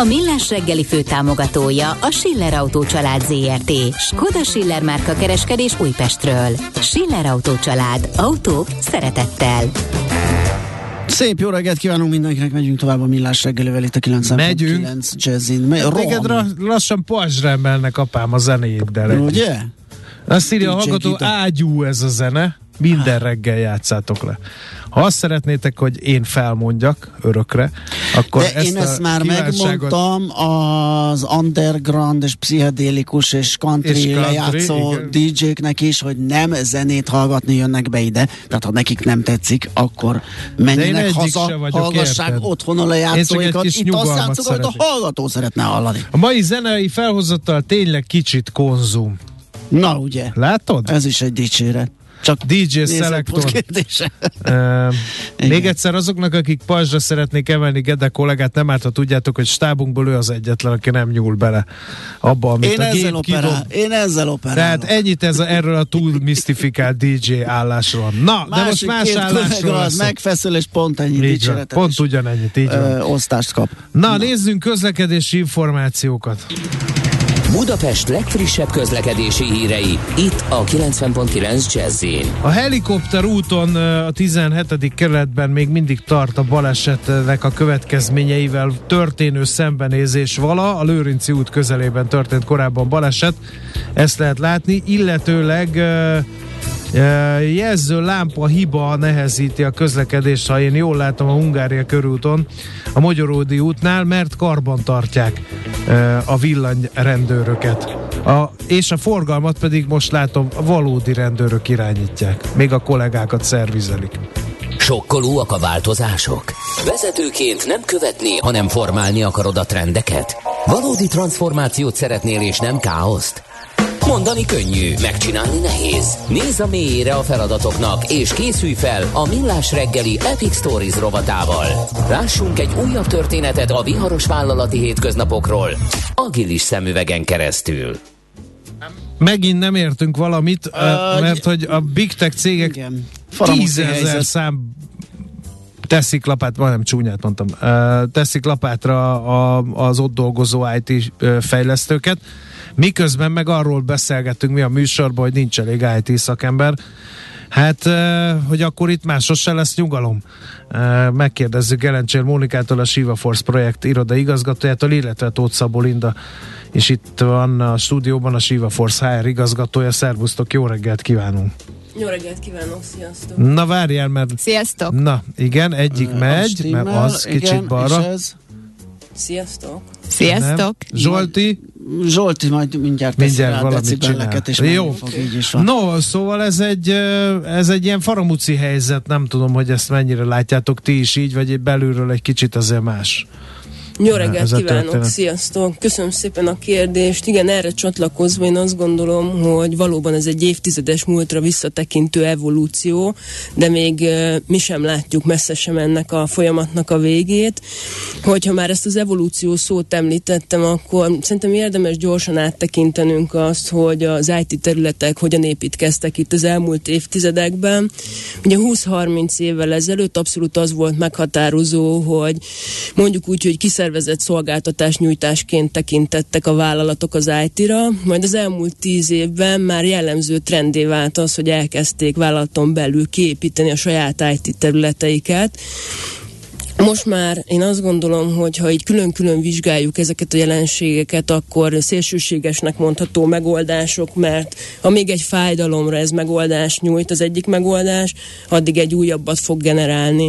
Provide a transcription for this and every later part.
A Millás reggeli főtámogatója a Schiller Autó család ZRT. Skoda Schiller márka kereskedés Újpestről. Schiller Autó család. Autók szeretettel. Szép jó reggelt kívánunk mindenkinek, megyünk tovább a Millás reggelivel itt a 99 Jazzin. Me- Hát Téged ra- lassan pajzsra emelnek apám a zenéiddel. Ugye? Azt írja a hallgató, ágyú ez a zene, minden reggel játszátok le. Ha azt szeretnétek, hogy én felmondjak örökre, akkor De ezt én ezt már kívánságot- megmondtam az underground és pszichedélikus és country, És country, lejátszó igen. DJ-knek is, hogy nem zenét hallgatni jönnek be ide. Tehát ha nekik nem tetszik, akkor menjenek haza, hallgassák érted? otthon a lejátszóikat. Itt azt játszok, amit a hallgató szeretne hallani. A mai zenei felhozattal tényleg kicsit konzum. Na ugye, Látod? ez is egy dicséret. Csak DJ Selector. Uh, még egyszer azoknak, akik pajzsra szeretnék emelni Gede kollégát, nem árt, ha tudjátok, hogy stábunkból ő az egyetlen, aki nem nyúl bele abba, amit Én a ezzel, gép operál, kidob. én ezzel operálok. Tehát ennyit ez a, erről a túl misztifikált DJ állásról. Na, de most Másik más állásról lesz. megfeszül, és pont ennyi dicséretet pont ugyanennyit, így van. ö, osztást kap. Na, nézzünk közlekedési információkat. Budapest legfrissebb közlekedési hírei, itt a 90.9 jazz A helikopter úton a 17. kerületben még mindig tart a balesetnek a következményeivel történő szembenézés vala. A Lőrinci út közelében történt korábban baleset, ezt lehet látni, illetőleg jelző lámpa hiba nehezíti a közlekedést, ha én jól látom a Hungária körúton, a Magyaródi útnál, mert karban tartják a villanyrendőröket. A, és a forgalmat pedig most látom, a valódi rendőrök irányítják. Még a kollégákat szervizelik. Sokkolóak a változások? Vezetőként nem követni, hanem formálni akarod a trendeket? Valódi transformációt szeretnél és nem káoszt? Mondani könnyű, megcsinálni nehéz. Nézz a mélyére a feladatoknak, és készülj fel a Millás reggeli Epic Stories rovatával. Lássunk egy újabb történetet a viharos vállalati hétköznapokról, agilis szemüvegen keresztül. Megint nem értünk valamit, uh, mert hogy a big tech cégek tízezer szám teszik lapát, majdnem csúnyát mondtam, teszik lapátra a, az ott dolgozó IT fejlesztőket, miközben meg arról beszélgetünk mi a műsorban, hogy nincs elég IT szakember, Hát, hogy akkor itt másos se lesz nyugalom. Megkérdezzük Gelencsér Mónikától, a Shiva Force projekt iroda igazgatójától, illetve Tóth Szabó Linda, és itt van a stúdióban a Shiva Force HR igazgatója. Szervusztok, jó reggelt kívánunk! Jó reggelt kívánok, sziasztok! Na várjál, mert... Sziasztok! Na, igen, egyik Ö, megy, stimmel, mert az igen, kicsit balra. és ez? Sziasztok! Sziasztok! Nem. Zsolti? Zsolti majd mindjárt Mindjárt valamit és csinál. menni Jó. fog, így is van. No, szóval ez egy, ez egy ilyen faramúci helyzet, nem tudom, hogy ezt mennyire látjátok ti is így, vagy belülről egy kicsit azért más. Jó reggelt kívánok, történet. sziasztok! Köszönöm szépen a kérdést. Igen, erre csatlakozva én azt gondolom, hogy valóban ez egy évtizedes múltra visszatekintő evolúció, de még mi sem látjuk messze sem ennek a folyamatnak a végét. Hogyha már ezt az evolúció szót említettem, akkor szerintem érdemes gyorsan áttekintenünk azt, hogy az IT területek hogyan építkeztek itt az elmúlt évtizedekben. Ugye 20-30 évvel ezelőtt abszolút az volt meghatározó, hogy mondjuk úgy, hogy kiszervezett szolgáltatás nyújtásként tekintettek a vállalatok az IT-ra, majd az elmúlt 10 évben már jellemző trendé vált az, hogy elkezdték vállalaton belül kiépíteni a saját IT területeiket, most már én azt gondolom, hogy ha így külön-külön vizsgáljuk ezeket a jelenségeket, akkor szélsőségesnek mondható megoldások, mert ha még egy fájdalomra ez megoldás nyújt, az egyik megoldás, addig egy újabbat fog generálni.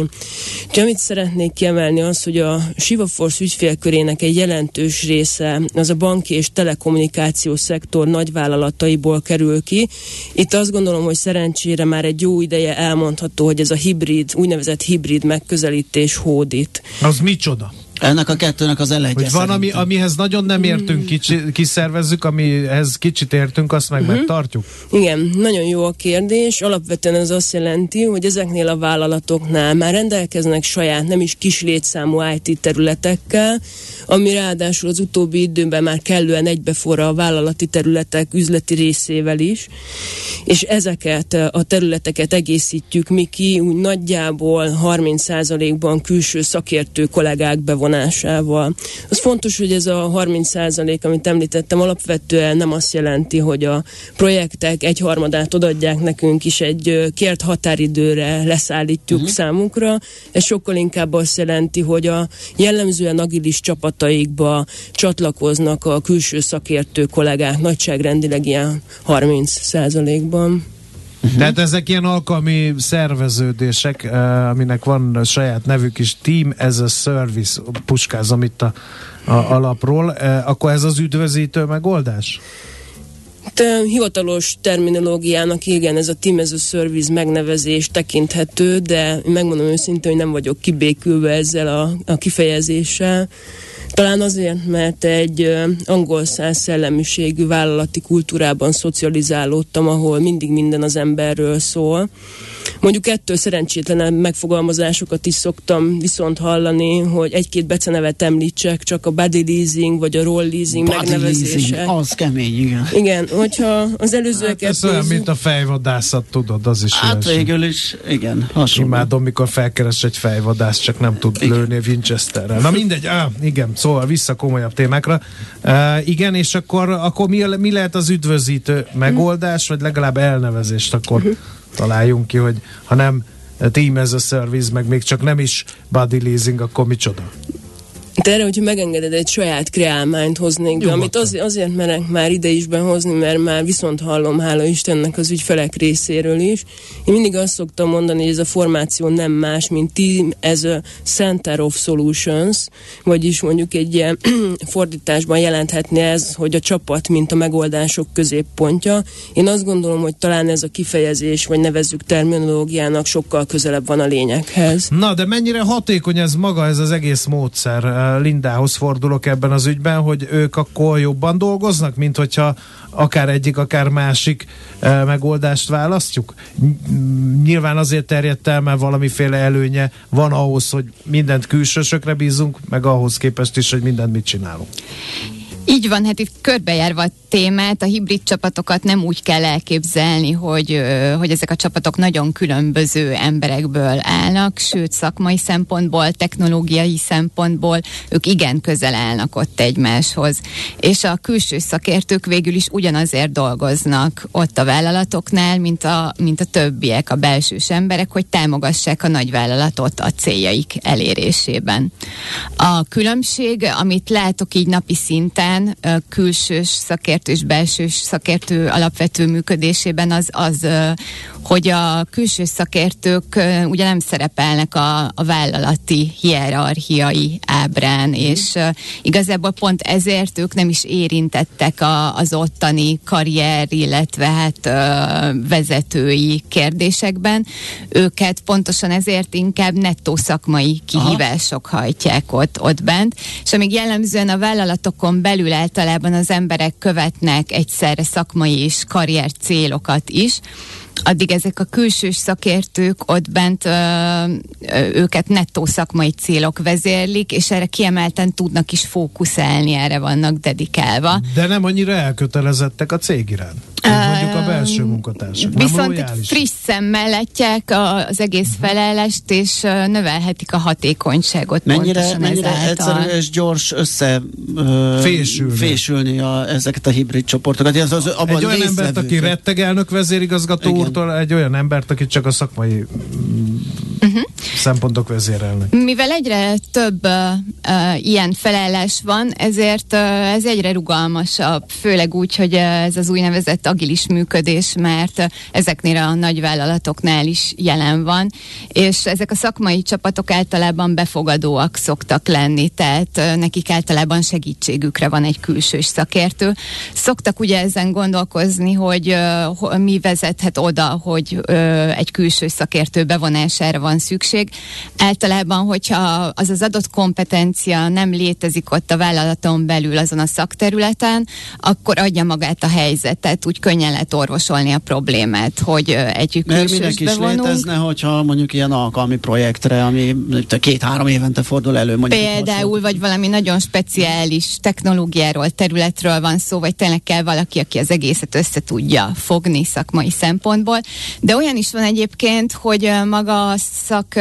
Úgyhogy amit szeretnék kiemelni az, hogy a Shiva Force ügyfélkörének egy jelentős része az a banki és telekommunikáció szektor nagyvállalataiból kerül ki. Itt azt gondolom, hogy szerencsére már egy jó ideje elmondható, hogy ez a hibrid, úgynevezett hibrid megközelítés hódít. Az micsoda? Ennek a kettőnek az elejtje Hogy van, ami, amihez nagyon nem értünk, kicsi, kiszervezzük, amihez kicsit értünk, azt meg uh-huh. megtartjuk? Igen, nagyon jó a kérdés. Alapvetően ez azt jelenti, hogy ezeknél a vállalatoknál már rendelkeznek saját, nem is kis létszámú IT területekkel, ami ráadásul az utóbbi időben már kellően egybeforra a vállalati területek üzleti részével is, és ezeket a területeket egészítjük mi ki úgy nagyjából 30%-ban külső szakértő kollégák bevonásával. Az fontos, hogy ez a 30% amit említettem, alapvetően nem azt jelenti, hogy a projektek egyharmadát odaadják nekünk is egy kért határidőre leszállítjuk uh-huh. számunkra. Ez sokkal inkább azt jelenti, hogy a jellemzően agilis csapataikba csatlakoznak a külső szakértő kollégák nagyságrendileg ilyen 30%-ban. Uh-huh. Tehát ezek ilyen alkalmi szerveződések, uh, aminek van saját nevük is, Team as a Service, puskázom itt a, a alapról, uh, akkor ez az üdvözítő megoldás? Hát, hivatalos terminológiának igen, ez a Team as a Service megnevezés tekinthető, de megmondom őszintén, hogy nem vagyok kibékülve ezzel a, a kifejezéssel. Talán azért, mert egy angol száz szellemiségű vállalati kultúrában szocializálódtam, ahol mindig minden az emberről szól. Mondjuk ettől szerencsétlen megfogalmazásokat is szoktam viszont hallani, hogy egy-két becenevet említsek, csak a body leasing vagy a roll leasing body megnevezése. Leasing, az kemény, igen. Igen, hogyha az előzőeket... Hát ez olyan, mint a fejvadászat, tudod, az is Hát végül is, igen, hasonló. Imádom, mikor felkeres egy fejvadász, csak nem tud igen. lőni a Winchesterrel. Na mindegy, ah, igen, szóval vissza komolyabb témákra. Uh, igen, és akkor, akkor mi, mi lehet az üdvözítő megoldás, vagy legalább elnevezést akkor találjunk ki, hogy ha nem team as a service, meg még csak nem is body leasing, akkor micsoda? De erre, hogyha megengeded, egy saját kreálmányt hoznék be, amit az, azért merek már ide is behozni, mert már viszont hallom, hála Istennek az ügyfelek részéről is. Én mindig azt szoktam mondani, hogy ez a formáció nem más, mint Team as a Center of Solutions, vagyis mondjuk egy ilyen fordításban jelenthetni ez, hogy a csapat, mint a megoldások középpontja. Én azt gondolom, hogy talán ez a kifejezés, vagy nevezzük terminológiának sokkal közelebb van a lényeghez. Na, de mennyire hatékony ez maga, ez az egész módszer? Lindához fordulok ebben az ügyben, hogy ők akkor jobban dolgoznak, mint hogyha akár egyik, akár másik e, megoldást választjuk? Nyilván azért terjedt el, mert valamiféle előnye van ahhoz, hogy mindent külsősökre bízunk, meg ahhoz képest is, hogy mindent mit csinálunk. Így van, hát itt körbejárva a témát, a hibrid csapatokat nem úgy kell elképzelni, hogy, hogy ezek a csapatok nagyon különböző emberekből állnak, sőt szakmai szempontból, technológiai szempontból ők igen közel állnak ott egymáshoz. És a külső szakértők végül is ugyanazért dolgoznak ott a vállalatoknál, mint a, mint a többiek, a belsős emberek, hogy támogassák a nagyvállalatot a céljaik elérésében. A különbség, amit látok így napi szinten, a külsős szakértő és belsős szakértő alapvető működésében az, az hogy a külső szakértők ugye nem szerepelnek a, a vállalati hierarchiai ábrán, mm. és igazából pont ezért ők nem is érintettek a, az ottani karrier, illetve hát vezetői kérdésekben. Őket pontosan ezért inkább nettó szakmai kihívások Aha. hajtják ott, ott bent, és amíg jellemzően a vállalatokon belül általában az emberek követnek egyszerre szakmai és karrier célokat is, addig ezek a külsős szakértők ott bent ö, őket nettó szakmai célok vezérlik, és erre kiemelten tudnak is fókuszálni, erre vannak dedikálva. De nem annyira elkötelezettek a cég iránt. Mondjuk a belső munkatársak. Viszont egy friss szemmel látják az egész felállást, és növelhetik a hatékonyságot. Mennyire, mennyire egyszerű és gyors össze fésülni, fésülni a, ezeket a hibrid csoportokat. Ez az, abban egy olyan embert, aki retteg elnök vezérigazgató úrtól, egy olyan embert, aki csak a szakmai uh-huh. szempontok vezérelnek. Mivel egyre több uh, uh, ilyen felállás van, ezért uh, ez egyre rugalmasabb, főleg úgy, hogy uh, ez az úgynevezett agilis működés, mert ezeknél a nagyvállalatoknál is jelen van, és ezek a szakmai csapatok általában befogadóak szoktak lenni, tehát nekik általában segítségükre van egy külsős szakértő. Szoktak ugye ezen gondolkozni, hogy mi vezethet oda, hogy egy külső szakértő bevonására van szükség. Általában, hogyha az az adott kompetencia nem létezik ott a vállalaton belül azon a szakterületen, akkor adja magát a helyzet, tehát úgy könnyen lehet orvosolni a problémát, hogy egy Mert minek is bevonunk. létezne, hogyha mondjuk ilyen alkalmi projektre, ami két-három évente fordul elő. Mondjuk Például, vagy valami nagyon speciális technológiáról, területről van szó, vagy tényleg kell valaki, aki az egészet össze tudja fogni szakmai szempontból. De olyan is van egyébként, hogy maga a szak,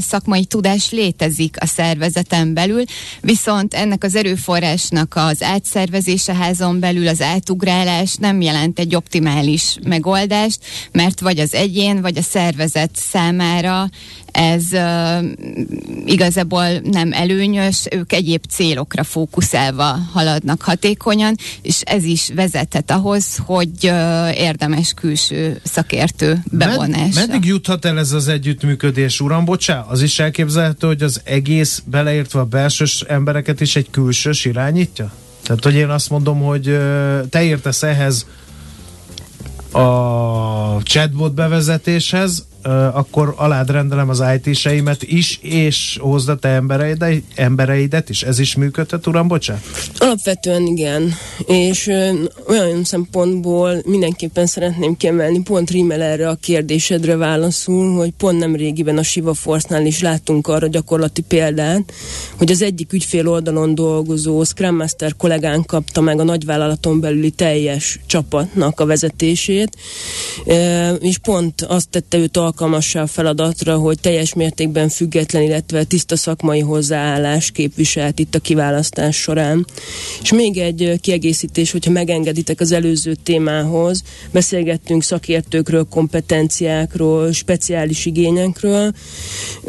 szakmai tudás létezik a szervezeten belül, viszont ennek az erőforrásnak az átszervezése házon belül, az átugrálás nem jelent egy optimális megoldást, mert vagy az egyén, vagy a szervezet számára ez uh, igazából nem előnyös, ők egyéb célokra fókuszálva haladnak hatékonyan, és ez is vezethet ahhoz, hogy uh, érdemes külső szakértő bevonása. Med, meddig juthat el ez az együttműködés, uram? Bocsá, az is elképzelhető, hogy az egész beleértve a belsős embereket is egy külsős irányítja? Tehát, hogy én azt mondom, hogy uh, te értesz ehhez a chatbot bevezetéshez, akkor alád rendelem az IT-seimet is, és hozd a te embereidet, embereidet is. Ez is működhet, uram, bocsánat? Alapvetően igen, és ö, olyan szempontból mindenképpen szeretném kiemelni, pont rímel erre a kérdésedre válaszul, hogy pont nem régiben a Siva Force-nál is láttunk arra gyakorlati példát, hogy az egyik ügyfél oldalon dolgozó Scrum Master kollégán kapta meg a nagyvállalaton belüli teljes csapatnak a vezetését, és pont azt tette őt alkalmassá a feladatra, hogy teljes mértékben független, illetve tiszta szakmai hozzáállás képviselt itt a kiválasztás során. És még egy kiegészítés, hogyha megengeditek az előző témához, beszélgettünk szakértőkről, kompetenciákról, speciális igényekről.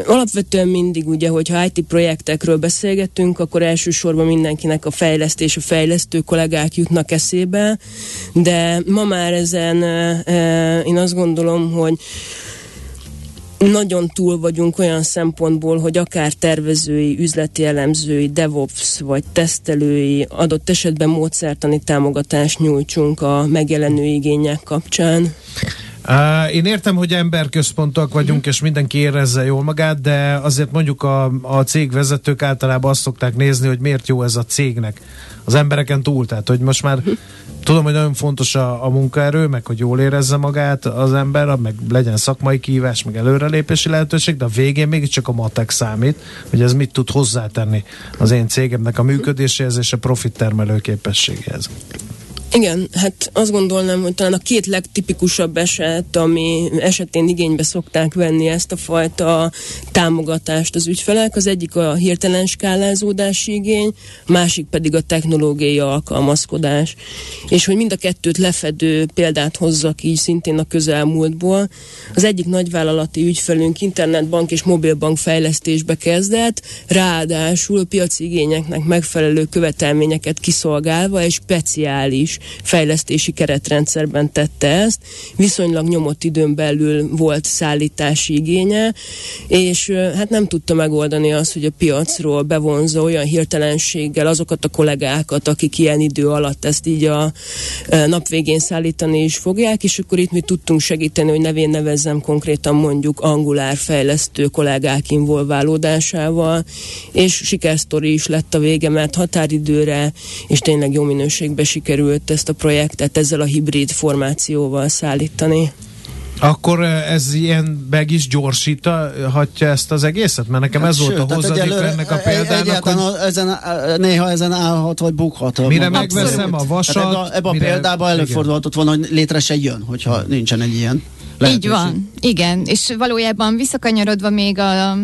Alapvetően mindig ugye, hogyha IT projektekről beszélgetünk, akkor elsősorban mindenkinek a fejlesztés, a fejlesztő kollégák jutnak eszébe, de ma már ezen én azt gondolom, hogy nagyon túl vagyunk olyan szempontból, hogy akár tervezői, üzleti elemzői, DevOps vagy tesztelői, adott esetben módszertani támogatást nyújtsunk a megjelenő igények kapcsán. Uh, én értem, hogy emberközpontok vagyunk, és mindenki érezze jól magát, de azért mondjuk a, a cégvezetők általában azt szokták nézni, hogy miért jó ez a cégnek. Az embereken túl, tehát hogy most már. Tudom, hogy nagyon fontos a, a munkaerő, meg hogy jól érezze magát az ember, meg legyen szakmai kívás, meg előrelépési lehetőség, de a végén mégiscsak a matek számít, hogy ez mit tud hozzátenni az én cégemnek a működéséhez és a profit termelő. Igen, hát azt gondolnám, hogy talán a két legtipikusabb eset, ami esetén igénybe szokták venni ezt a fajta támogatást az ügyfelek, az egyik a hirtelen skálázódási igény, a másik pedig a technológiai alkalmazkodás. És hogy mind a kettőt lefedő példát hozzak így szintén a közelmúltból. Az egyik nagyvállalati ügyfelünk internetbank és mobilbank fejlesztésbe kezdett, ráadásul piaci igényeknek megfelelő követelményeket kiszolgálva egy speciális fejlesztési keretrendszerben tette ezt. Viszonylag nyomott időn belül volt szállítási igénye, és hát nem tudta megoldani azt, hogy a piacról bevonza olyan hirtelenséggel azokat a kollégákat, akik ilyen idő alatt ezt így a nap végén szállítani is fogják, és akkor itt mi tudtunk segíteni, hogy nevén nevezzem konkrétan mondjuk angulár fejlesztő kollégák involválódásával, és sikersztori is lett a vége, mert határidőre és tényleg jó minőségbe sikerült ezt a projektet ezzel a hibrid formációval szállítani. Akkor eh, ez ilyen meg is gyorsíthatja ezt az egészet? Mert nekem hát ez sőt, volt a hozadék ennek a példának, hogy... ezen, néha ezen állhat, vagy bukhat. Mire megveszem a vasat? Ebben ebbe a példában előfordulhatott volna, hogy létre se jön, hogyha nincsen egy ilyen. Lehetőség. Így van, igen, és valójában visszakanyarodva még a, a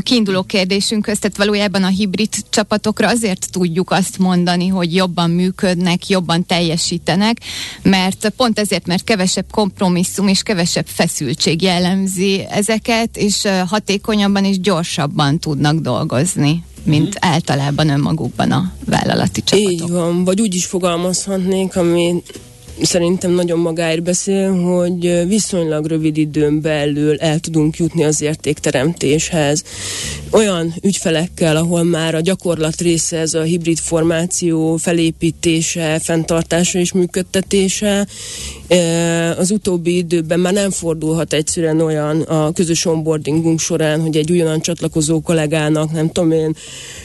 kiinduló kérdésünkhöz, tehát valójában a hibrid csapatokra azért tudjuk azt mondani, hogy jobban működnek, jobban teljesítenek, mert pont ezért, mert kevesebb kompromisszum és kevesebb feszültség jellemzi ezeket, és hatékonyabban és gyorsabban tudnak dolgozni mint hmm. általában önmagukban a vállalati csapatok. Így van, vagy úgy is fogalmazhatnék, ami szerintem nagyon magáért beszél, hogy viszonylag rövid időn belül el tudunk jutni az értékteremtéshez. Olyan ügyfelekkel, ahol már a gyakorlat része ez a hibrid formáció felépítése, fenntartása és működtetése, az utóbbi időben már nem fordulhat egyszerűen olyan a közös onboardingunk során, hogy egy ugyanan csatlakozó kollégának, nem tudom én,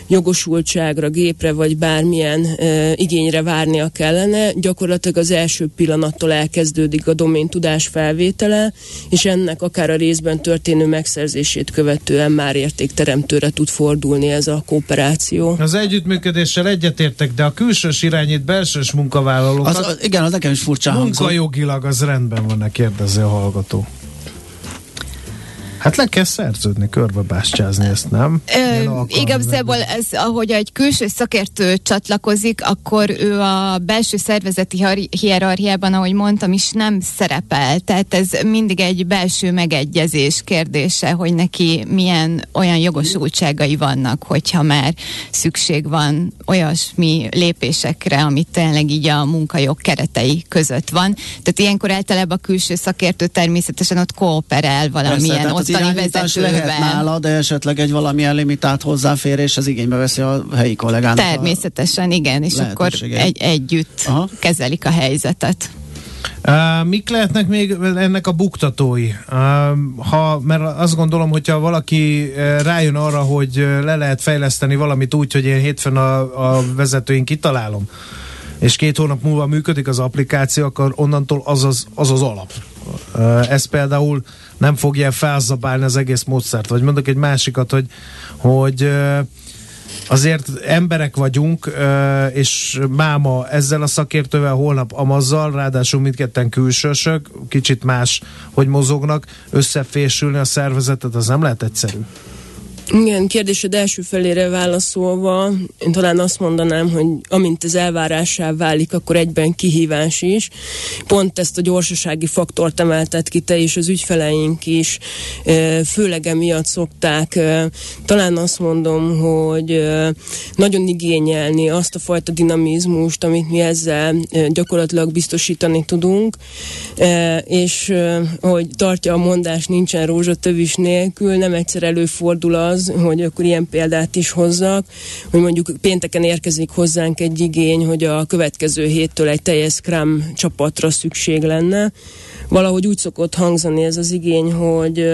jogosultságra, gépre vagy bármilyen igényre várnia kellene. Gyakorlatilag az első pillanattól elkezdődik a domén tudás felvétele, és ennek akár a részben történő megszerzését követően már értékteremtőre tud fordulni ez a kooperáció. Az együttműködéssel egyetértek, de a külsős irányít belsős munkavállalókat... Az, igen, az nekem is furcsa Munkajogilag az rendben van-e, kérdezi a hallgató. Hát le kell szerződni, körbebástyázni ezt, nem? igazából ez, ahogy egy külső szakértő csatlakozik, akkor ő a belső szervezeti hierarchiában, ahogy mondtam is, nem szerepel. Tehát ez mindig egy belső megegyezés kérdése, hogy neki milyen olyan jogosultságai vannak, hogyha már szükség van olyasmi lépésekre, amit tényleg így a munkajog keretei között van. Tehát ilyenkor általában a külső szakértő természetesen ott kooperál valamilyen Persze, irányítás lehet nála, de esetleg egy valamilyen limitált hozzáférés az igénybe veszi a helyi kollégának. Természetesen, igen, és akkor egy, együtt Aha. kezelik a helyzetet. Uh, mik lehetnek még ennek a buktatói? Uh, ha, mert azt gondolom, hogyha valaki rájön arra, hogy le lehet fejleszteni valamit úgy, hogy én hétfőn a, a vezetőink kitalálom, és két hónap múlva működik az applikáció, akkor onnantól az az, az, az alap. Ez például nem fogja felzabálni az egész módszert. Vagy mondok egy másikat, hogy, hogy azért emberek vagyunk, és máma ezzel a szakértővel, holnap Amazzal, ráadásul mindketten külsősök, kicsit más, hogy mozognak, összefésülni a szervezetet, az nem lehet egyszerű. Igen, kérdésed első felére válaszolva, én talán azt mondanám, hogy amint ez elvárásá válik, akkor egyben kihívás is. Pont ezt a gyorsasági faktort emeltet ki te és az ügyfeleink is, főleg emiatt szokták. Talán azt mondom, hogy nagyon igényelni azt a fajta dinamizmust, amit mi ezzel gyakorlatilag biztosítani tudunk, és hogy tartja a mondás, nincsen rózsatövis nélkül, nem egyszer előfordul az, az, hogy akkor ilyen példát is hozzak, hogy mondjuk pénteken érkezik hozzánk egy igény, hogy a következő héttől egy teljes Scrum csapatra szükség lenne. Valahogy úgy szokott hangzani ez az igény, hogy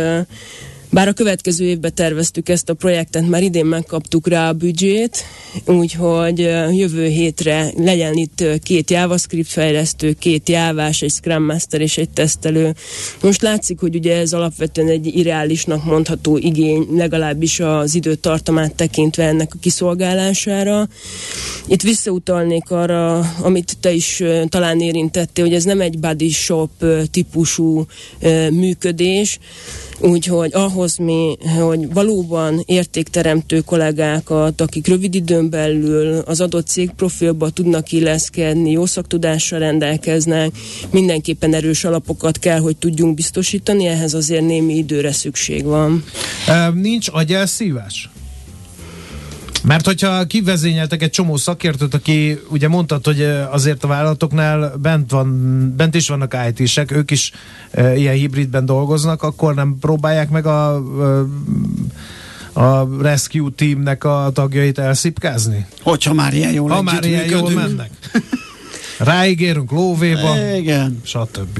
bár a következő évben terveztük ezt a projektet, már idén megkaptuk rá a büdzsét, úgyhogy jövő hétre legyen itt két JavaScript fejlesztő, két jávás, egy Scrum Master és egy tesztelő. Most látszik, hogy ugye ez alapvetően egy irreálisnak mondható igény, legalábbis az időtartamát tekintve ennek a kiszolgálására. Itt visszautalnék arra, amit te is talán érintettél, hogy ez nem egy body shop típusú működés, Úgyhogy ahhoz mi, hogy valóban értékteremtő kollégákat, akik rövid időn belül az adott cég profilba tudnak illeszkedni, jó szaktudással rendelkeznek, mindenképpen erős alapokat kell, hogy tudjunk biztosítani, ehhez azért némi időre szükség van. Nincs agyelszívás? Mert hogyha kivezényeltek egy csomó szakértőt, aki ugye mondtad, hogy azért a vállalatoknál bent, van, bent is vannak IT-sek, ők is e, ilyen hibridben dolgoznak, akkor nem próbálják meg a, a rescue teamnek a tagjait elszipkázni? Hogyha már ilyen jól Ha már ilyen jól mennek. Ráígérünk lóvéba, Igen. stb.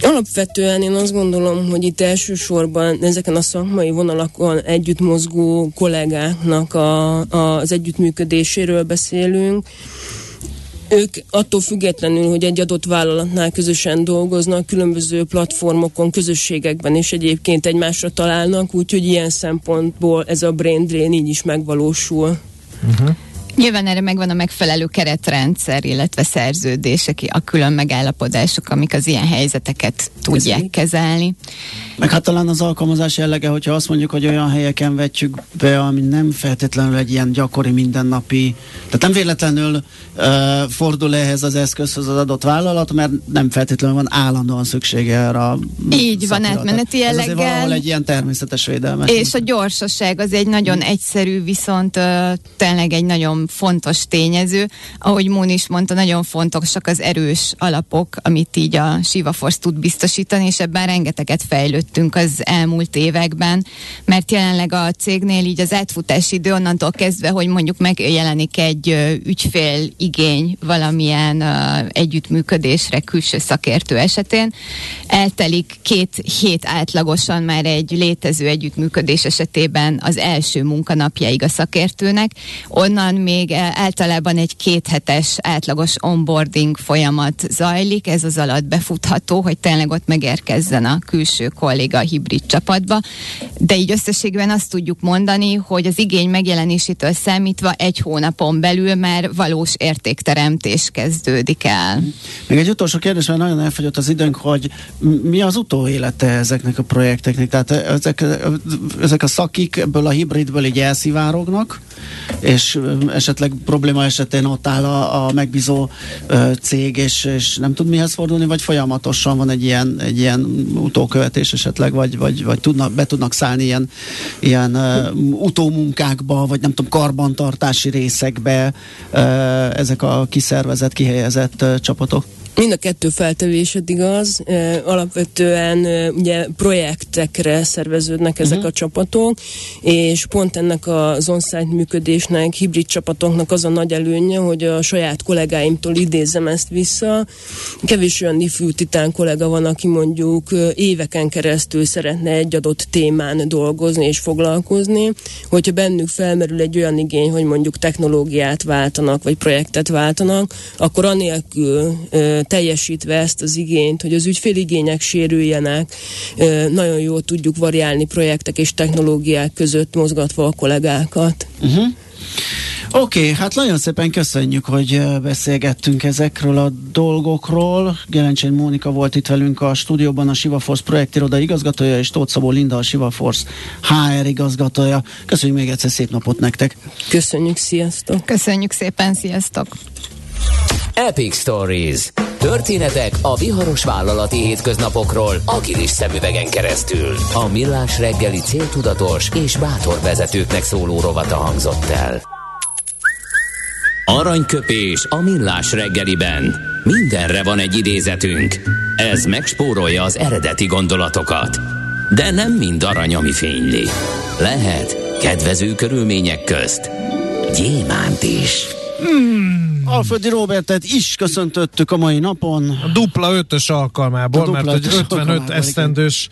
Alapvetően én azt gondolom, hogy itt elsősorban ezeken a szakmai vonalakon együtt mozgó kollégáknak a, a, az együttműködéséről beszélünk. Ők attól függetlenül, hogy egy adott vállalatnál közösen dolgoznak, különböző platformokon, közösségekben és egyébként egymásra találnak, úgyhogy ilyen szempontból ez a brain drain így is megvalósul. Uh-huh. Nyilván erre megvan a megfelelő keretrendszer, illetve szerződések, a külön megállapodások, amik az ilyen helyzeteket tudják Köszönjük. kezelni. Meg hát talán az alkalmazás jellege, hogyha azt mondjuk, hogy olyan helyeken vetjük be, ami nem feltétlenül egy ilyen gyakori mindennapi, tehát nem véletlenül uh, fordul ehhez az eszközhöz az adott vállalat, mert nem feltétlenül van állandóan szüksége erre a Így van, átmeneti jelleggel. Ez valahol egy ilyen természetes védelme. És a gyorsaság az egy nagyon egyszerű, viszont uh, tényleg egy nagyon fontos tényező. Ahogy Món is mondta, nagyon fontosak az erős alapok, amit így a Siva Force tud biztosítani, és ebben rengeteget fejlődtünk az elmúlt években, mert jelenleg a cégnél így az átfutási idő onnantól kezdve, hogy mondjuk megjelenik egy ügyfél igény valamilyen együttműködésre külső szakértő esetén, eltelik két hét átlagosan már egy létező együttműködés esetében az első munkanapjaig a szakértőnek, onnan még általában egy kéthetes átlagos onboarding folyamat zajlik, ez az alatt befutható, hogy tényleg ott megérkezzen a külső kolléga a hibrid csapatba, de így összességben azt tudjuk mondani, hogy az igény megjelenésétől számítva egy hónapon belül már valós értékteremtés kezdődik el. Még egy utolsó kérdés, mert nagyon elfogyott az időnk, hogy mi az utóélete ezeknek a projekteknek? Tehát ezek, ezek a szakik ebből a hibridből így elszivárognak, és esetleg probléma esetén ott áll a, a megbízó ö, cég, és, és nem tud mihez fordulni, vagy folyamatosan van egy ilyen, egy ilyen utókövetés esetleg, vagy, vagy, vagy tudnak, be tudnak szállni ilyen, ilyen ö, utómunkákba, vagy nem tudom, karbantartási részekbe ö, ezek a kiszervezett, kihelyezett ö, csapatok? Mind a kettő feltevésed igaz. Alapvetően ugye projektekre szerveződnek ezek uh-huh. a csapatok, és pont ennek az on-site működésnek, hibrid csapatoknak az a nagy előnye, hogy a saját kollégáimtól idézem ezt vissza. Kevés olyan ifjú titán kollega van, aki mondjuk éveken keresztül szeretne egy adott témán dolgozni és foglalkozni, hogyha bennük felmerül egy olyan igény, hogy mondjuk technológiát váltanak, vagy projektet váltanak, akkor anélkül teljesítve ezt az igényt, hogy az ügyféligények sérüljenek, nagyon jól tudjuk variálni projektek és technológiák között mozgatva a kollégákat. Uh-huh. Oké, okay, hát nagyon szépen köszönjük, hogy beszélgettünk ezekről a dolgokról. Gelencsény Mónika volt itt velünk a stúdióban, a Sivaforce projektiroda igazgatója, és Tóth Szabó Linda, a Sivaforce HR igazgatója. Köszönjük még egyszer, szép napot nektek! Köszönjük, sziasztok! Köszönjük szépen, sziasztok! Epic Stories. Történetek a viharos vállalati hétköznapokról agilis szemüvegen keresztül. A millás reggeli céltudatos és bátor vezetőknek szóló rovata hangzott el. Aranyköpés a millás reggeliben. Mindenre van egy idézetünk. Ez megspórolja az eredeti gondolatokat. De nem mind arany, ami fényli. Lehet kedvező körülmények közt gyémánt is. Hmm. Alföldi Robertet is köszöntöttük a mai napon. A dupla ötös alkalmából, dupla mert hogy 55 esztendős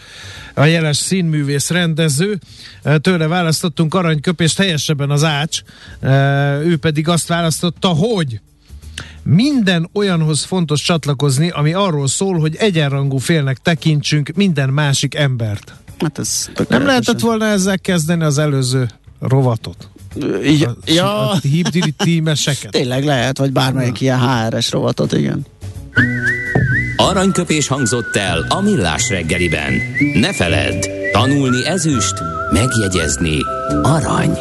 a jeles színművész rendező. Tőle választottunk aranyköpést, helyesebben az Ács. Ő pedig azt választotta, hogy minden olyanhoz fontos csatlakozni, ami arról szól, hogy egyenrangú félnek tekintsünk minden másik embert. Hát ez Nem lehetett volna ezzel kezdeni az előző rovatot? Ja, a, ja. a hibdili tímeseket. Tényleg lehet, vagy bármelyik ja. ilyen HRS rovatot, igen. Aranyköpés hangzott el a millás reggeliben. Ne feledd, tanulni ezüst, megjegyezni arany.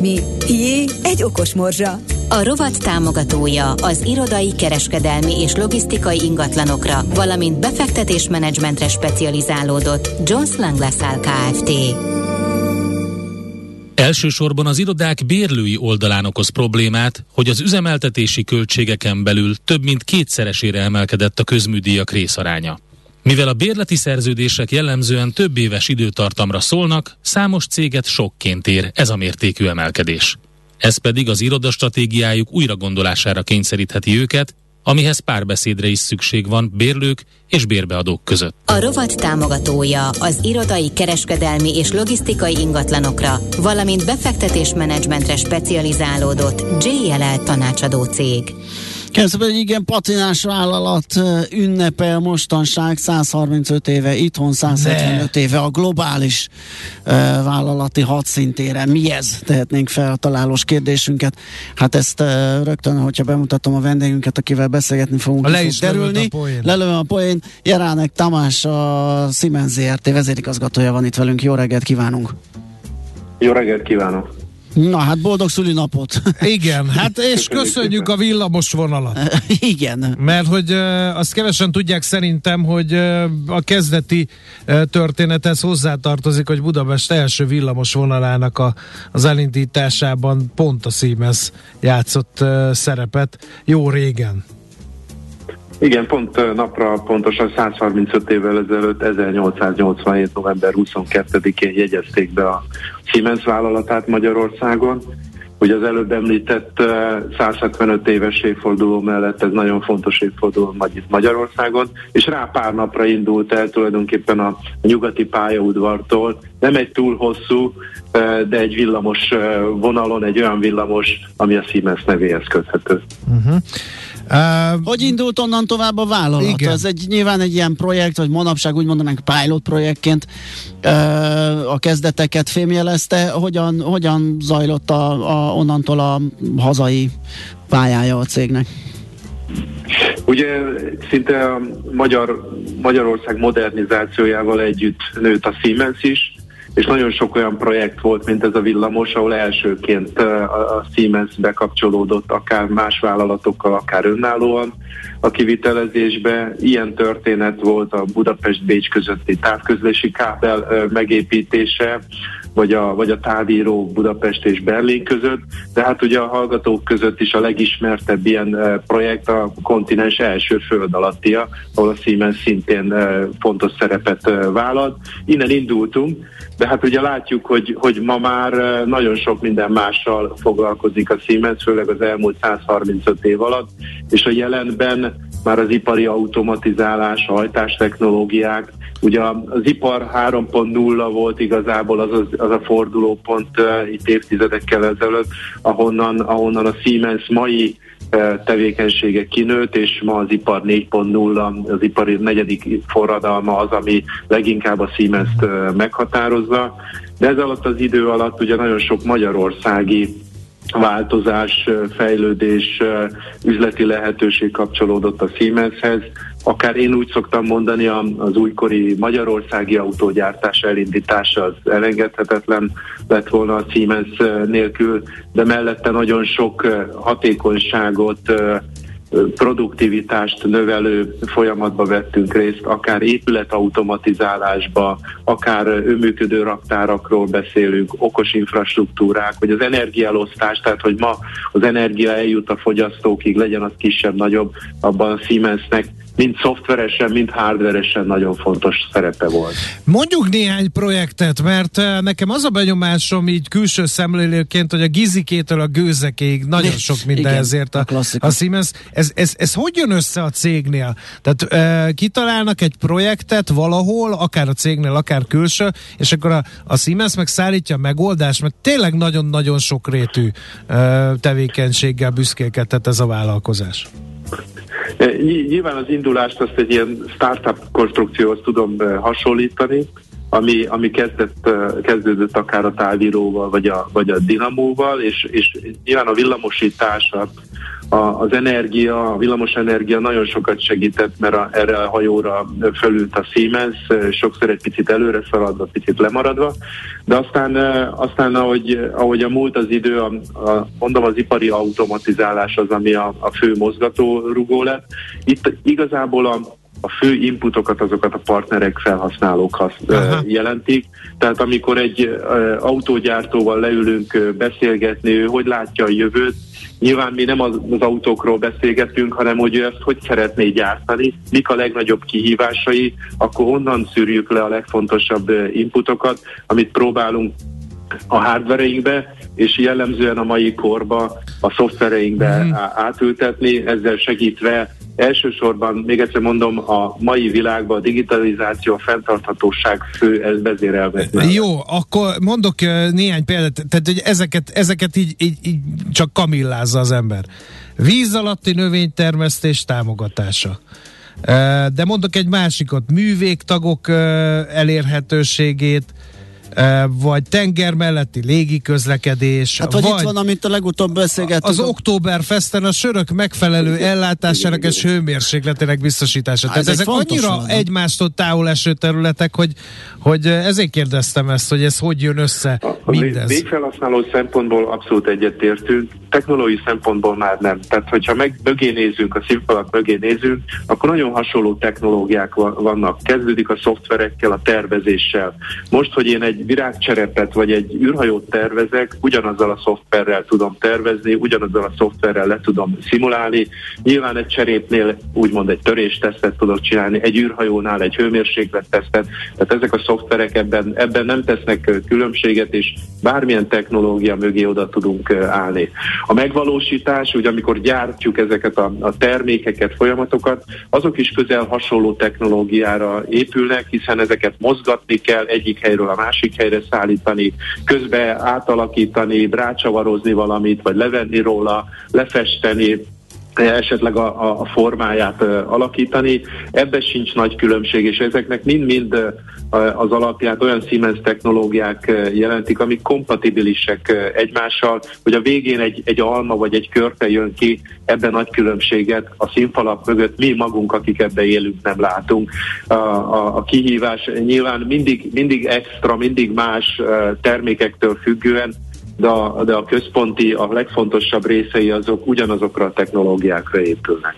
Mi? Jé, egy okos morzsa. A rovat támogatója az irodai, kereskedelmi és logisztikai ingatlanokra, valamint befektetésmenedzsmentre specializálódott Jones Lang LaSalle Kft. Elsősorban az irodák bérlői oldalán okoz problémát, hogy az üzemeltetési költségeken belül több mint kétszeresére emelkedett a közműdíjak részaránya. Mivel a bérleti szerződések jellemzően több éves időtartamra szólnak, számos céget sokként ér ez a mértékű emelkedés. Ez pedig az irodastratégiájuk újra gondolására kényszerítheti őket, amihez párbeszédre is szükség van bérlők és bérbeadók között. A rovat támogatója az irodai, kereskedelmi és logisztikai ingatlanokra, valamint befektetésmenedzsmentre specializálódott JLL tanácsadó cég. Kezdve egy igen patinás vállalat ünnepel mostanság 135 éve, itthon 175 éve a globális uh, vállalati hadszintéren. Mi ez? Tehetnénk fel a találós kérdésünket. Hát ezt uh, rögtön, hogyha bemutatom a vendégünket, akivel beszélgetni fogunk, le is derülni. Lelőm a poén. Jeránek Tamás, a Siemens ZRT vezérigazgatója van itt velünk. Jó reggelt kívánunk! Jó reggelt kívánok! Na hát boldog szülinapot! Igen, hát és köszönjük a villamos vonalat. Igen. Mert hogy azt kevesen tudják szerintem, hogy a kezdeti történethez hozzátartozik, hogy Budapest első villamos vonalának a, az elindításában pont a Siemens játszott szerepet jó régen. Igen, pont napra pontosan 135 évvel ezelőtt, 1887. november 22-én jegyezték be a Siemens vállalatát Magyarországon. Ugye az előbb említett 175 éves évforduló mellett ez nagyon fontos évforduló Magyarországon, és rá pár napra indult el tulajdonképpen a nyugati pályaudvartól. Nem egy túl hosszú, de egy villamos vonalon, egy olyan villamos, ami a Siemens nevéhez köthető. Uh-huh. Uh, hogy indult onnan tovább a vállalat? Igen. Ez egy nyilván egy ilyen projekt, vagy manapság úgy mondanánk pilot projektként uh, a kezdeteket fémjelezte. Hogyan, hogyan zajlott a, a, onnantól a hazai pályája a cégnek? Ugye szinte a Magyar, Magyarország modernizációjával együtt nőtt a Siemens is, és nagyon sok olyan projekt volt, mint ez a villamos, ahol elsőként a Siemens bekapcsolódott akár más vállalatokkal, akár önállóan a kivitelezésbe. Ilyen történet volt a Budapest-Bécs közötti távközlési kábel megépítése, vagy a, vagy a távíró Budapest és Berlin között, de hát ugye a hallgatók között is a legismertebb ilyen projekt a kontinens első föld alattia, ahol a Siemens szintén fontos szerepet vállalt. Innen indultunk, de hát ugye látjuk, hogy, hogy ma már nagyon sok minden mással foglalkozik a Siemens, főleg az elmúlt 135 év alatt, és a jelenben már az ipari automatizálás, a hajtástechnológiák, ugye az ipar 3.0 volt igazából az, az, az a fordulópont uh, itt évtizedekkel ezelőtt, ahonnan, ahonnan a Siemens mai tevékenysége kinőtt, és ma az ipar 4.0, az ipari negyedik forradalma az, ami leginkább a Siemens-t meghatározza. De ez alatt az idő alatt ugye nagyon sok magyarországi változás, fejlődés, üzleti lehetőség kapcsolódott a Siemenshez. Akár én úgy szoktam mondani, az újkori magyarországi autógyártás elindítása az elengedhetetlen lett volna a Siemens nélkül, de mellette nagyon sok hatékonyságot, produktivitást növelő folyamatba vettünk részt, akár épületautomatizálásba, akár önműködő raktárakról beszélünk, okos infrastruktúrák, vagy az energiaelosztás, tehát hogy ma az energia eljut a fogyasztókig, legyen az kisebb, nagyobb, abban a Siemensnek mind szoftveresen, mind hardveresen nagyon fontos szerepe volt. Mondjuk néhány projektet, mert eh, nekem az a benyomásom így külső szemlélőként, hogy a gizikétől a gőzekéig nagyon sok minden Igen, ezért a, a, a Siemens. Ez, ez, ez hogy jön össze a cégnél? Tehát e, kitalálnak egy projektet valahol, akár a cégnél, akár külső, és akkor a, a Siemens meg szállítja a megoldást, mert tényleg nagyon-nagyon sokrétű e, tevékenységgel büszkélkedett ez a vállalkozás. Nyilván az indulást azt egy ilyen startup konstrukcióhoz tudom hasonlítani, ami, ami kezdett, kezdődött akár a távíróval, vagy a, vagy a dinamóval, és, és nyilván a villamosítás, a, a, az energia, a villamos energia nagyon sokat segített, mert a, erre a hajóra fölült a Siemens, sokszor egy picit előre szaladva, picit lemaradva, de aztán, aztán ahogy, ahogy a múlt az idő, a, a, mondom az ipari automatizálás az, ami a, a fő mozgatórugó lett. Itt igazából a, a fő inputokat azokat a partnerek, felhasználók hasz, jelentik. Tehát amikor egy autógyártóval leülünk beszélgetni, ő hogy látja a jövőt, Nyilván mi nem az, az autókról beszélgetünk, hanem hogy ő ezt hogy szeretné gyártani, mik a legnagyobb kihívásai, akkor onnan szűrjük le a legfontosabb inputokat, amit próbálunk a hardvereinkbe, és jellemzően a mai korba a szoftvereinkbe mm. átültetni, ezzel segítve Elsősorban, még egyszer mondom, a mai világban a digitalizáció, a fenntarthatóság fő vezérelve. Jó, akkor mondok néhány példát, tehát hogy ezeket, ezeket így, így, így csak kamillázza az ember. Víz alatti növénytermesztés támogatása. De mondok egy másikot, művégtagok elérhetőségét, vagy tenger melletti légiközlekedés, Hát vagy, vagy itt van, amit a legutóbb beszélgettünk. az Oktoberfesten a sörök megfelelő ellátásának és hőmérsékletének biztosítása. Há, Tehát ez egy ezek annyira feladat. egymástól távol eső területek, hogy, hogy ezért kérdeztem ezt, hogy ez hogy jön össze mindez. végfelhasználó szempontból abszolút egyetértünk, technológiai szempontból már nem. Tehát, hogyha meg mögé nézünk, a színfalak mögé nézünk, akkor nagyon hasonló technológiák va- vannak. Kezdődik a szoftverekkel, a tervezéssel. Most, hogy én egy virágcserepet vagy egy űrhajót tervezek, ugyanazzal a szoftverrel tudom tervezni, ugyanazzal a szoftverrel le tudom szimulálni. Nyilván egy cserépnél úgymond egy töréstesztet tudok csinálni, egy űrhajónál egy hőmérséklettesztet. Tehát ezek a szoftverek ebben, ebben nem tesznek különbséget, és bármilyen technológia mögé oda tudunk állni. A megvalósítás, ugye amikor gyártjuk ezeket a, a termékeket, folyamatokat, azok is közel hasonló technológiára épülnek, hiszen ezeket mozgatni kell, egyik helyről a másik helyre szállítani, közbe átalakítani, rácsavarozni valamit, vagy levenni róla, lefesteni, esetleg a, a, formáját alakítani. Ebben sincs nagy különbség, és ezeknek mind-mind az alapját olyan Siemens technológiák jelentik, amik kompatibilisek egymással, hogy a végén egy, egy alma vagy egy körte jön ki, ebben nagy különbséget a színfalak mögött mi magunk, akik ebbe élünk, nem látunk. A, a, a kihívás nyilván mindig, mindig extra, mindig más termékektől függően, de a, de a központi, a legfontosabb részei azok ugyanazokra a technológiákra épülnek.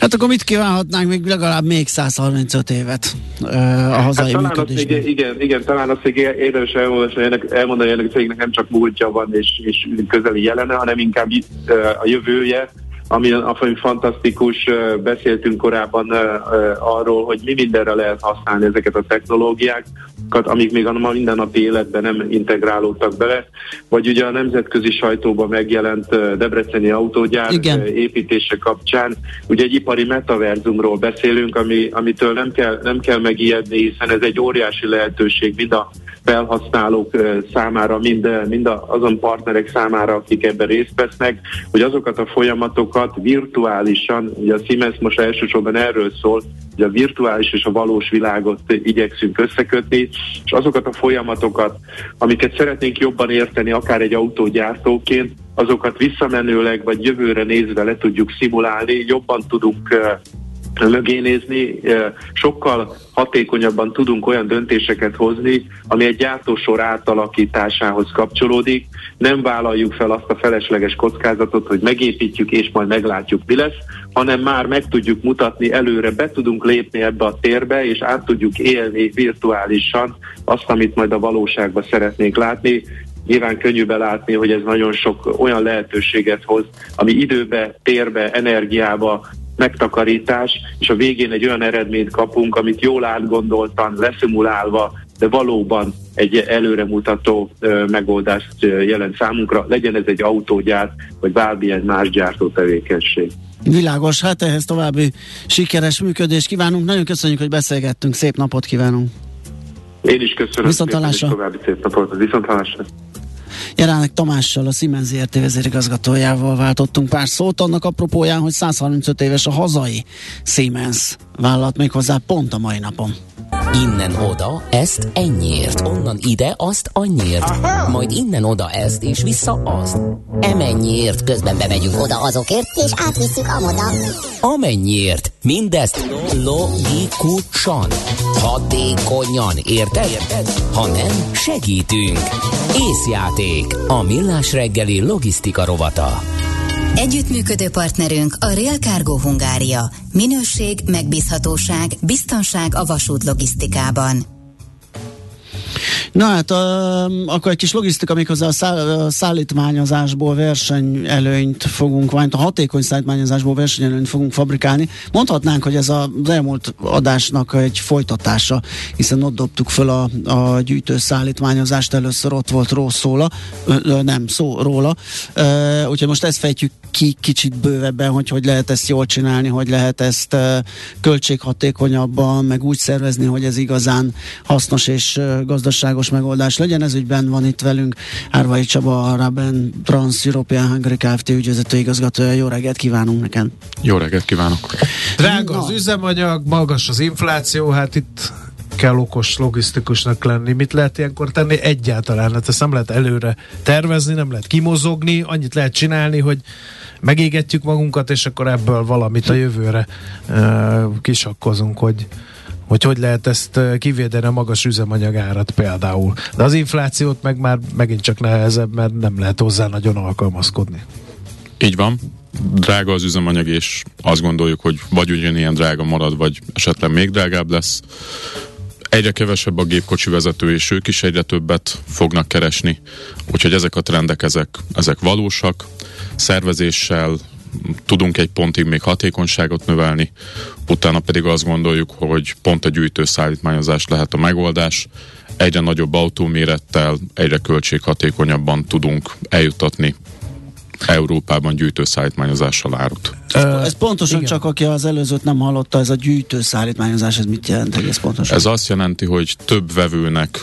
Hát akkor mit kívánhatnánk még legalább még 135 évet ö, a hazai Hát talán azt működésben? igen, igen, talán azt még érdemes elmondani, ennek, elmondani, ennek a cégnek nem csak múltja van és, és közeli jelene, hanem inkább a jövője, ami, ami fantasztikus, beszéltünk korábban arról, hogy mi mindenre lehet használni ezeket a technológiákat, amik még a mindennapi életben nem integrálódtak bele, vagy ugye a nemzetközi sajtóban megjelent Debreceni autógyár Igen. építése kapcsán, ugye egy ipari metaverzumról beszélünk, ami, amitől nem kell, nem kell megijedni, hiszen ez egy óriási lehetőség mind a felhasználók számára, mind, mind azon partnerek számára, akik ebben részt vesznek, hogy azokat a folyamatokat virtuálisan, ugye a Siemens most elsősorban erről szól, hogy a virtuális és a valós világot igyekszünk összekötni, és azokat a folyamatokat, amiket szeretnénk jobban érteni, akár egy autógyártóként, azokat visszamenőleg vagy jövőre nézve le tudjuk szimulálni, jobban tudunk ö, mögé nézni, eh, sokkal hatékonyabban tudunk olyan döntéseket hozni, ami egy gyártósor átalakításához kapcsolódik. Nem vállaljuk fel azt a felesleges kockázatot, hogy megépítjük és majd meglátjuk, mi lesz, hanem már meg tudjuk mutatni előre, be tudunk lépni ebbe a térbe, és át tudjuk élni virtuálisan azt, amit majd a valóságban szeretnénk látni. Nyilván könnyű belátni, hogy ez nagyon sok olyan lehetőséget hoz, ami időbe, térbe, energiába, megtakarítás, és a végén egy olyan eredményt kapunk, amit jól átgondoltan, leszimulálva, de valóban egy előremutató megoldást jelent számunkra, legyen ez egy autógyár, vagy bármilyen más gyártó tevékenység. Világos, hát ehhez további sikeres működést kívánunk. Nagyon köszönjük, hogy beszélgettünk. Szép napot kívánunk. Én is köszönöm. Szépen, és További szép napot. Viszontlátásra. Jelenleg Tamással, a Siemens ZRT vezérigazgatójával váltottunk pár szót, annak apropóján, hogy 135 éves a hazai Siemens vállalat méghozzá pont a mai napon. Innen oda, ezt ennyiért, onnan ide, azt annyiért, majd innen oda ezt, és vissza azt. Emennyiért közben bemegyünk oda azokért, és átvisszük amoda. amennyiért. Mindezt logikusan, hatékonyan, érted? Érted? Ha nem, segítünk. Észjáték, a millás reggeli logisztika rovata. Együttműködő partnerünk a Real Cargo Hungária. Minőség, megbízhatóság, biztonság a vasút logisztikában. Na hát, uh, akkor egy kis logisztika, méghozzá a, szá- a szállítmányozásból versenyelőnyt fogunk, vagy a hatékony szállítmányozásból versenyelőnyt fogunk fabrikálni. Mondhatnánk, hogy ez a- az elmúlt adásnak egy folytatása, hiszen ott dobtuk föl a, a gyűjtő szállítmányozást, először ott volt ró szóla, ö, ö, nem szó róla, uh, úgyhogy most ezt fejtjük ki kicsit bővebben, hogy hogy lehet ezt jól csinálni, hogy lehet ezt uh, költséghatékonyabban, meg úgy szervezni, hogy ez igazán hasznos és uh, gazdaságos megoldás legyen. Ez ügyben van itt velünk Árvai Csaba, a Raben Trans European Hungary Kft. ügyvezető igazgatója. Jó reggelt kívánunk neked! Jó reggelt kívánok! Drága az üzemanyag, magas az infláció, hát itt kell okos logisztikusnak lenni. Mit lehet ilyenkor tenni? Egyáltalán. Hát ezt nem lehet előre tervezni, nem lehet kimozogni, annyit lehet csinálni, hogy megégetjük magunkat, és akkor ebből valamit a jövőre uh, kisakkozunk, hogy hogy hogy lehet ezt kivédeni a magas üzemanyag árat például. De az inflációt meg már megint csak nehezebb, mert nem lehet hozzá nagyon alkalmazkodni. Így van. Drága az üzemanyag, és azt gondoljuk, hogy vagy ugyanilyen drága marad, vagy esetleg még drágább lesz. Egyre kevesebb a gépkocsi vezető, és ők is egyre többet fognak keresni. Úgyhogy ezek a trendek, ezek, ezek valósak. Szervezéssel, tudunk egy pontig még hatékonyságot növelni, utána pedig azt gondoljuk, hogy pont a gyűjtőszállítmányozás lehet a megoldás. Egyre nagyobb autómérettel, egyre költséghatékonyabban tudunk eljutatni Európában gyűjtőszállítmányozással árut. Ez, ez pontosan igen. csak, aki az előzőt nem hallotta, ez a gyűjtőszállítmányozás, ez mit jelent egész pontosan? Ez azt jelenti, hogy több vevőnek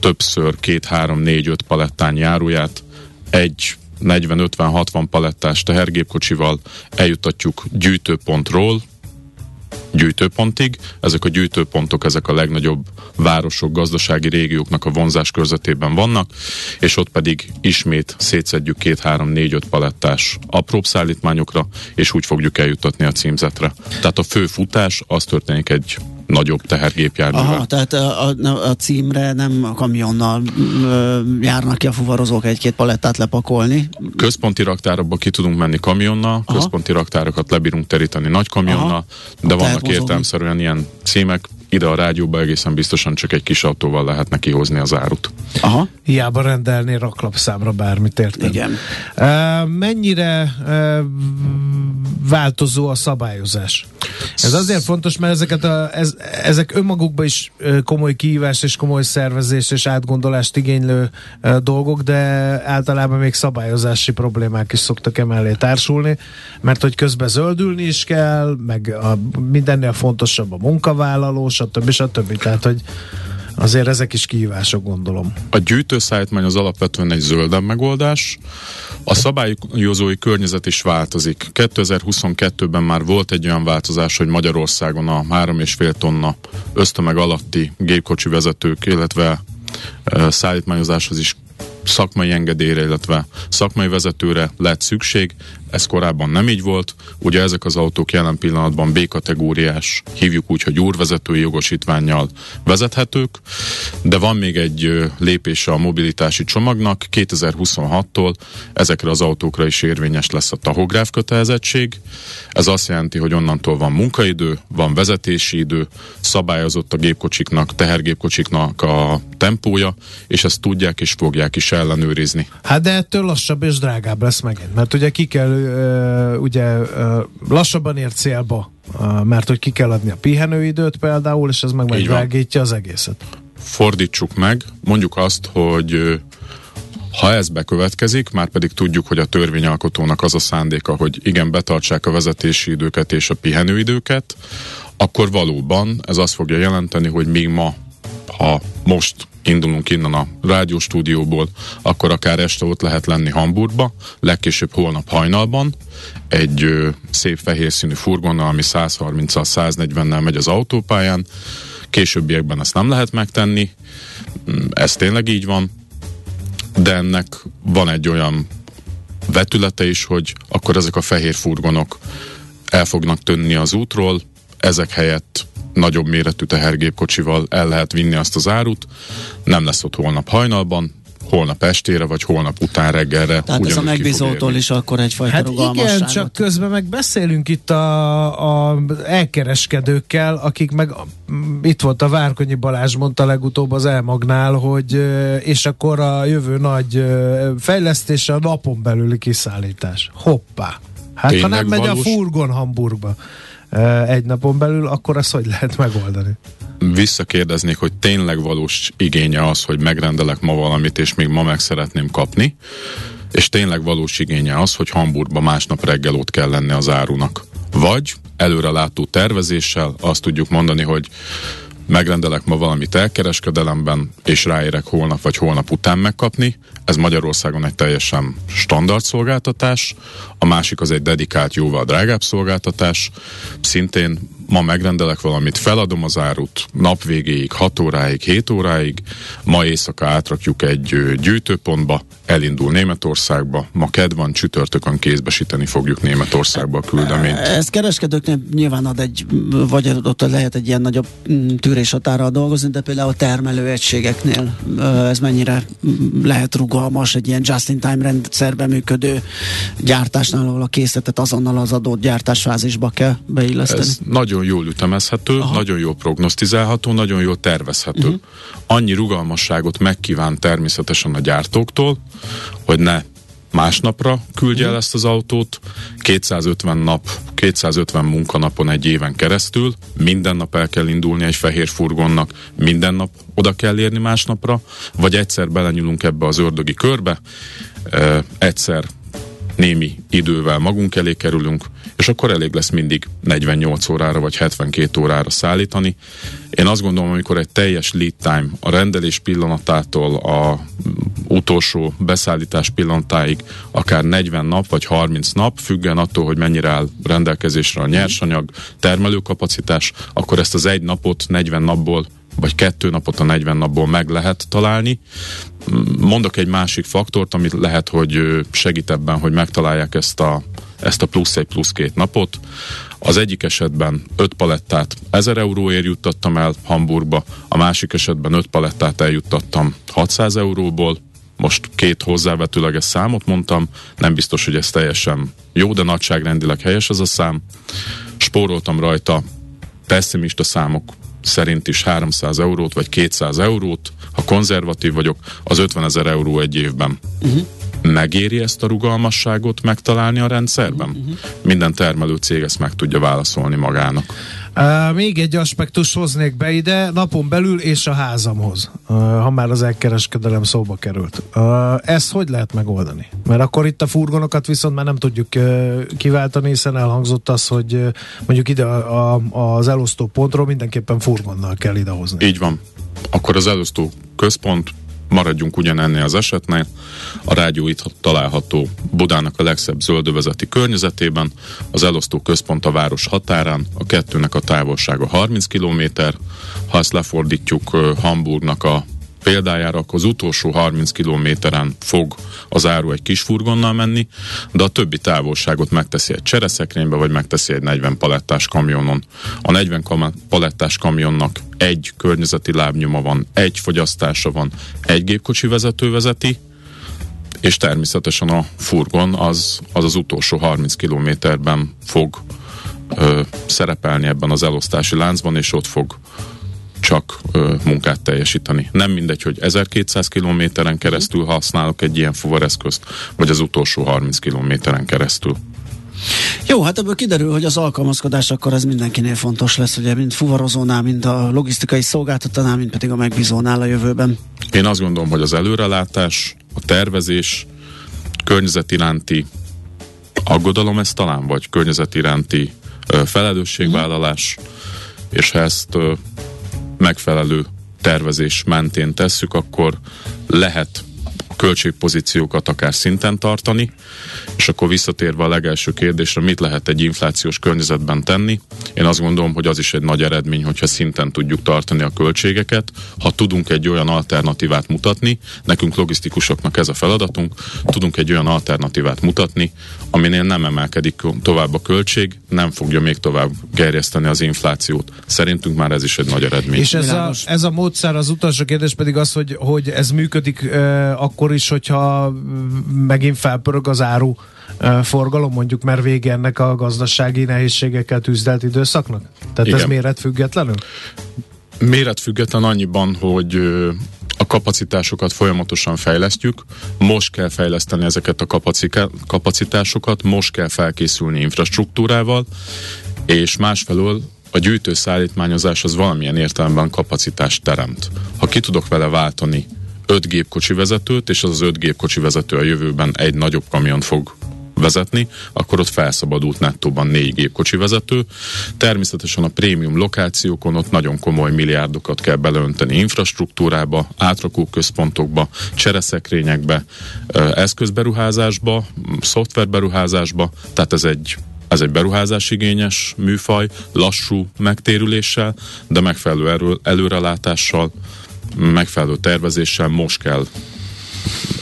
többször két, három, négy, öt palettányi áruját egy 40-50-60 palettás tehergépkocsival eljutatjuk gyűjtőpontról gyűjtőpontig. Ezek a gyűjtőpontok, ezek a legnagyobb városok, gazdasági régióknak a vonzás körzetében vannak, és ott pedig ismét szétszedjük két-három-négy-öt palettás apróbb szállítmányokra, és úgy fogjuk eljutatni a címzetre. Tehát a fő futás az történik egy nagyobb tehergépjárművel. Aha, tehát a, a, a címre nem a kamionnal ö, járnak ki a fuvarozók egy-két palettát lepakolni. Központi raktárokba ki tudunk menni kamionnal, Aha. központi raktárokat lebírunk teríteni nagy kamionnal, Aha. de vannak értelmszerűen ilyen címek, ide a rádióba egészen biztosan csak egy kis autóval lehetne kihozni az árut. Aha. Hiába rendelni raklapszámra bármit értem. Igen. Uh, mennyire uh, változó a szabályozás? Ez azért fontos, mert ezeket a, ez, ezek önmagukban is komoly kihívás és komoly szervezés és átgondolást igénylő dolgok, de általában még szabályozási problémák is szoktak emellé társulni, mert hogy közben zöldülni is kell, meg a, mindennél fontosabb a munkavállalós, stb. stb. Tehát, hogy azért ezek is kihívások, gondolom. A gyűjtőszállítmány az alapvetően egy zöldebb megoldás. A szabályozói környezet is változik. 2022-ben már volt egy olyan változás, hogy Magyarországon a 3,5 tonna ösztömeg alatti gépkocsi vezetők, illetve szállítmányozáshoz is szakmai engedélyre, illetve szakmai vezetőre lett szükség. Ez korábban nem így volt. Ugye ezek az autók jelen pillanatban B-kategóriás, hívjuk úgy, hogy úrvezetői jogosítványjal vezethetők, de van még egy lépése a mobilitási csomagnak. 2026-tól ezekre az autókra is érvényes lesz a tahográf kötelezettség. Ez azt jelenti, hogy onnantól van munkaidő, van vezetési idő, szabályozott a gépkocsiknak, tehergépkocsiknak a tempója, és ezt tudják és fogják is ellenőrizni. Hát de ettől lassabb és drágább lesz megint, mert ugye ki kell ugye lassabban ér célba, mert hogy ki kell adni a pihenőidőt például, és ez meg megdrágítja az egészet. Fordítsuk meg, mondjuk azt, hogy ha ez bekövetkezik, már pedig tudjuk, hogy a törvényalkotónak az a szándéka, hogy igen, betartsák a vezetési időket és a pihenőidőket, akkor valóban ez azt fogja jelenteni, hogy még ma, ha most indulunk innen a rádióstúdióból, akkor akár este ott lehet lenni Hamburgba, legkésőbb holnap hajnalban, egy ö, szép fehér színű furgonnal, ami 130-al, 140-nel megy az autópályán, későbbiekben ezt nem lehet megtenni, mm, ez tényleg így van, de ennek van egy olyan vetülete is, hogy akkor ezek a fehér furgonok el fognak tönni az útról, ezek helyett nagyobb méretű tehergépkocsival el lehet vinni azt az árut, nem lesz ott holnap hajnalban, holnap estére, vagy holnap után reggelre. Tehát ez a megbízótól is akkor egyfajta hát igen, csak közben meg beszélünk itt a, a elkereskedőkkel, akik meg itt volt a Várkonyi Balázs mondta legutóbb az Elmagnál, hogy és akkor a jövő nagy fejlesztése a napon belüli kiszállítás. Hoppá! Hát Tényleg ha nem megy valós? a furgon Hamburgba egy napon belül, akkor azt hogy lehet megoldani? Visszakérdeznék, hogy tényleg valós igénye az, hogy megrendelek ma valamit, és még ma meg szeretném kapni, és tényleg valós igénye az, hogy Hamburgba másnap reggel ott kell lenni az árunak. Vagy előrelátó tervezéssel azt tudjuk mondani, hogy megrendelek ma valamit elkereskedelemben, és ráérek holnap vagy holnap után megkapni. Ez Magyarországon egy teljesen standard szolgáltatás, a másik az egy dedikált, jóval drágább szolgáltatás. Szintén ma megrendelek valamit, feladom az árut nap végéig, 6 óráig, 7 óráig, ma éjszaka átrakjuk egy gyűjtőpontba, elindul Németországba, ma ked van, csütörtökön kézbesíteni fogjuk Németországba a küldeményt. Ez kereskedőknek nyilván ad egy, vagy ott lehet egy ilyen nagyobb mm, tűréshatárral dolgozni, de például a termelőegységeknél ez mennyire mm, lehet rugalmas egy ilyen just-in-time rendszerben működő gyártásnál, ahol a készletet azonnal az adott gyártásfázisba kell beilleszteni? Ez nagyon jól ütemezhető, Aha. nagyon jól prognosztizálható, nagyon jól tervezhető. Uh-huh. Annyi rugalmasságot megkíván természetesen a gyártóktól, hogy ne másnapra küldje el ezt az autót, 250 nap, 250 munkanapon egy éven keresztül, minden nap el kell indulni egy fehér furgonnak, minden nap oda kell érni másnapra, vagy egyszer belenyúlunk ebbe az ördögi körbe, egyszer némi idővel magunk elé kerülünk, és akkor elég lesz mindig 48 órára vagy 72 órára szállítani. Én azt gondolom, amikor egy teljes lead time a rendelés pillanatától a utolsó beszállítás pillanatáig akár 40 nap vagy 30 nap, függen attól, hogy mennyire áll rendelkezésre a nyersanyag, termelőkapacitás, akkor ezt az egy napot 40 napból vagy kettő napot a 40 napból meg lehet találni. Mondok egy másik faktort, amit lehet, hogy segít ebben, hogy megtalálják ezt a, ezt a plusz egy plusz két napot. Az egyik esetben 5 palettát 1000 euróért juttattam el Hamburgba, a másik esetben 5 palettát eljuttattam 600 euróból, most két hozzávetőleges számot mondtam, nem biztos, hogy ez teljesen jó, de nagyságrendileg helyes ez a szám. Spóroltam rajta pessimista számok szerint is 300 eurót vagy 200 eurót, ha konzervatív vagyok, az 50 ezer euró egy évben. Uh-huh. Megéri ezt a rugalmasságot megtalálni a rendszerben? Uh-huh. Minden termelő cég ezt meg tudja válaszolni magának. Uh, még egy aspektus hoznék be ide, napon belül és a házamhoz, uh, ha már az elkereskedelem szóba került. Uh, ezt hogy lehet megoldani? Mert akkor itt a furgonokat viszont már nem tudjuk uh, kiváltani, hiszen elhangzott az, hogy uh, mondjuk ide a, a, az elosztó pontról mindenképpen furgonnal kell idehozni. Így van. Akkor az elosztó központ maradjunk ugyanennél az esetnél. A rádió itt található Budának a legszebb zöldövezeti környezetében, az elosztó központ a város határán, a kettőnek a távolsága 30 km, ha ezt lefordítjuk Hamburgnak a példájára, akkor az utolsó 30 kilométeren fog az áru egy kis furgonnal menni, de a többi távolságot megteszi egy csereszekrénybe, vagy megteszi egy 40 palettás kamionon. A 40 palettás kamionnak egy környezeti lábnyoma van, egy fogyasztása van, egy gépkocsi vezető vezeti, és természetesen a furgon az az, az utolsó 30 kilométerben fog ö, szerepelni ebben az elosztási láncban, és ott fog csak ö, munkát teljesíteni. Nem mindegy, hogy 1200 kilométeren keresztül használok egy ilyen fuvareszközt, vagy az utolsó 30 kilométeren keresztül. Jó, hát ebből kiderül, hogy az alkalmazkodás akkor ez mindenkinél fontos lesz, ugye, mint fuvarozónál, mint a logisztikai szolgáltatónál, mint pedig a megbízónál a jövőben. Én azt gondolom, hogy az előrelátás, a tervezés, környezet iránti aggodalom ez talán, vagy környezet iránti felelősségvállalás, és ha ezt megfelelő tervezés mentén tesszük, akkor lehet költségpozíciókat akár szinten tartani, és akkor visszatérve a legelső kérdésre, mit lehet egy inflációs környezetben tenni, én azt gondolom, hogy az is egy nagy eredmény, hogyha szinten tudjuk tartani a költségeket, ha tudunk egy olyan alternatívát mutatni, nekünk logisztikusoknak ez a feladatunk, tudunk egy olyan alternatívát mutatni, aminél nem emelkedik tovább a költség, nem fogja még tovább gerjeszteni az inflációt. Szerintünk már ez is egy nagy eredmény. És ez a, ez a módszer, az utolsó kérdés pedig az, hogy, hogy ez működik uh, akkor is, hogyha megint felpörög az áru forgalom, mondjuk, mert vége ennek a gazdasági nehézségekkel tűzdelt időszaknak? Tehát Igen. ez méretfüggetlenül? Méretfüggetlen annyiban, hogy a kapacitásokat folyamatosan fejlesztjük, most kell fejleszteni ezeket a kapacitásokat, most kell felkészülni infrastruktúrával, és másfelől a gyűjtőszállítmányozás az valamilyen értelemben kapacitást teremt. Ha ki tudok vele váltani öt gépkocsi vezetőt, és az az öt gépkocsi vezető a jövőben egy nagyobb kamion fog vezetni, akkor ott felszabadult nettóban négy gépkocsi vezető. Természetesen a prémium lokációkon ott nagyon komoly milliárdokat kell beleönteni infrastruktúrába, átrakóközpontokba, csereszekrényekbe, eszközberuházásba, szoftverberuházásba, tehát ez egy Ez egy beruházásigényes műfaj, lassú megtérüléssel, de megfelelő előrelátással, megfelelő tervezéssel most kell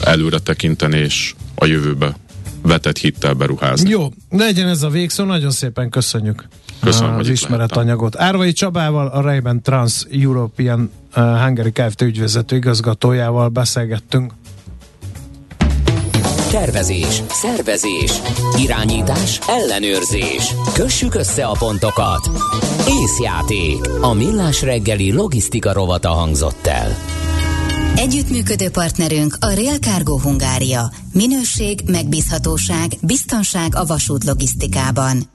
előre tekinteni és a jövőbe vetett hittel beruházni. Jó, legyen ez a végszó, nagyon szépen köszönjük Köszönöm, az hogy ismeretanyagot. Árvai Csabával, a Ray-Ban Trans European uh, Hungary Kft. ügyvezető igazgatójával beszélgettünk. Tervezés, szervezés, irányítás, ellenőrzés. Kössük össze a pontokat. Észjáték. A millás reggeli logisztika rovata hangzott el. Együttműködő partnerünk a Real Cargo Hungária. Minőség, megbízhatóság, biztonság a vasút logisztikában.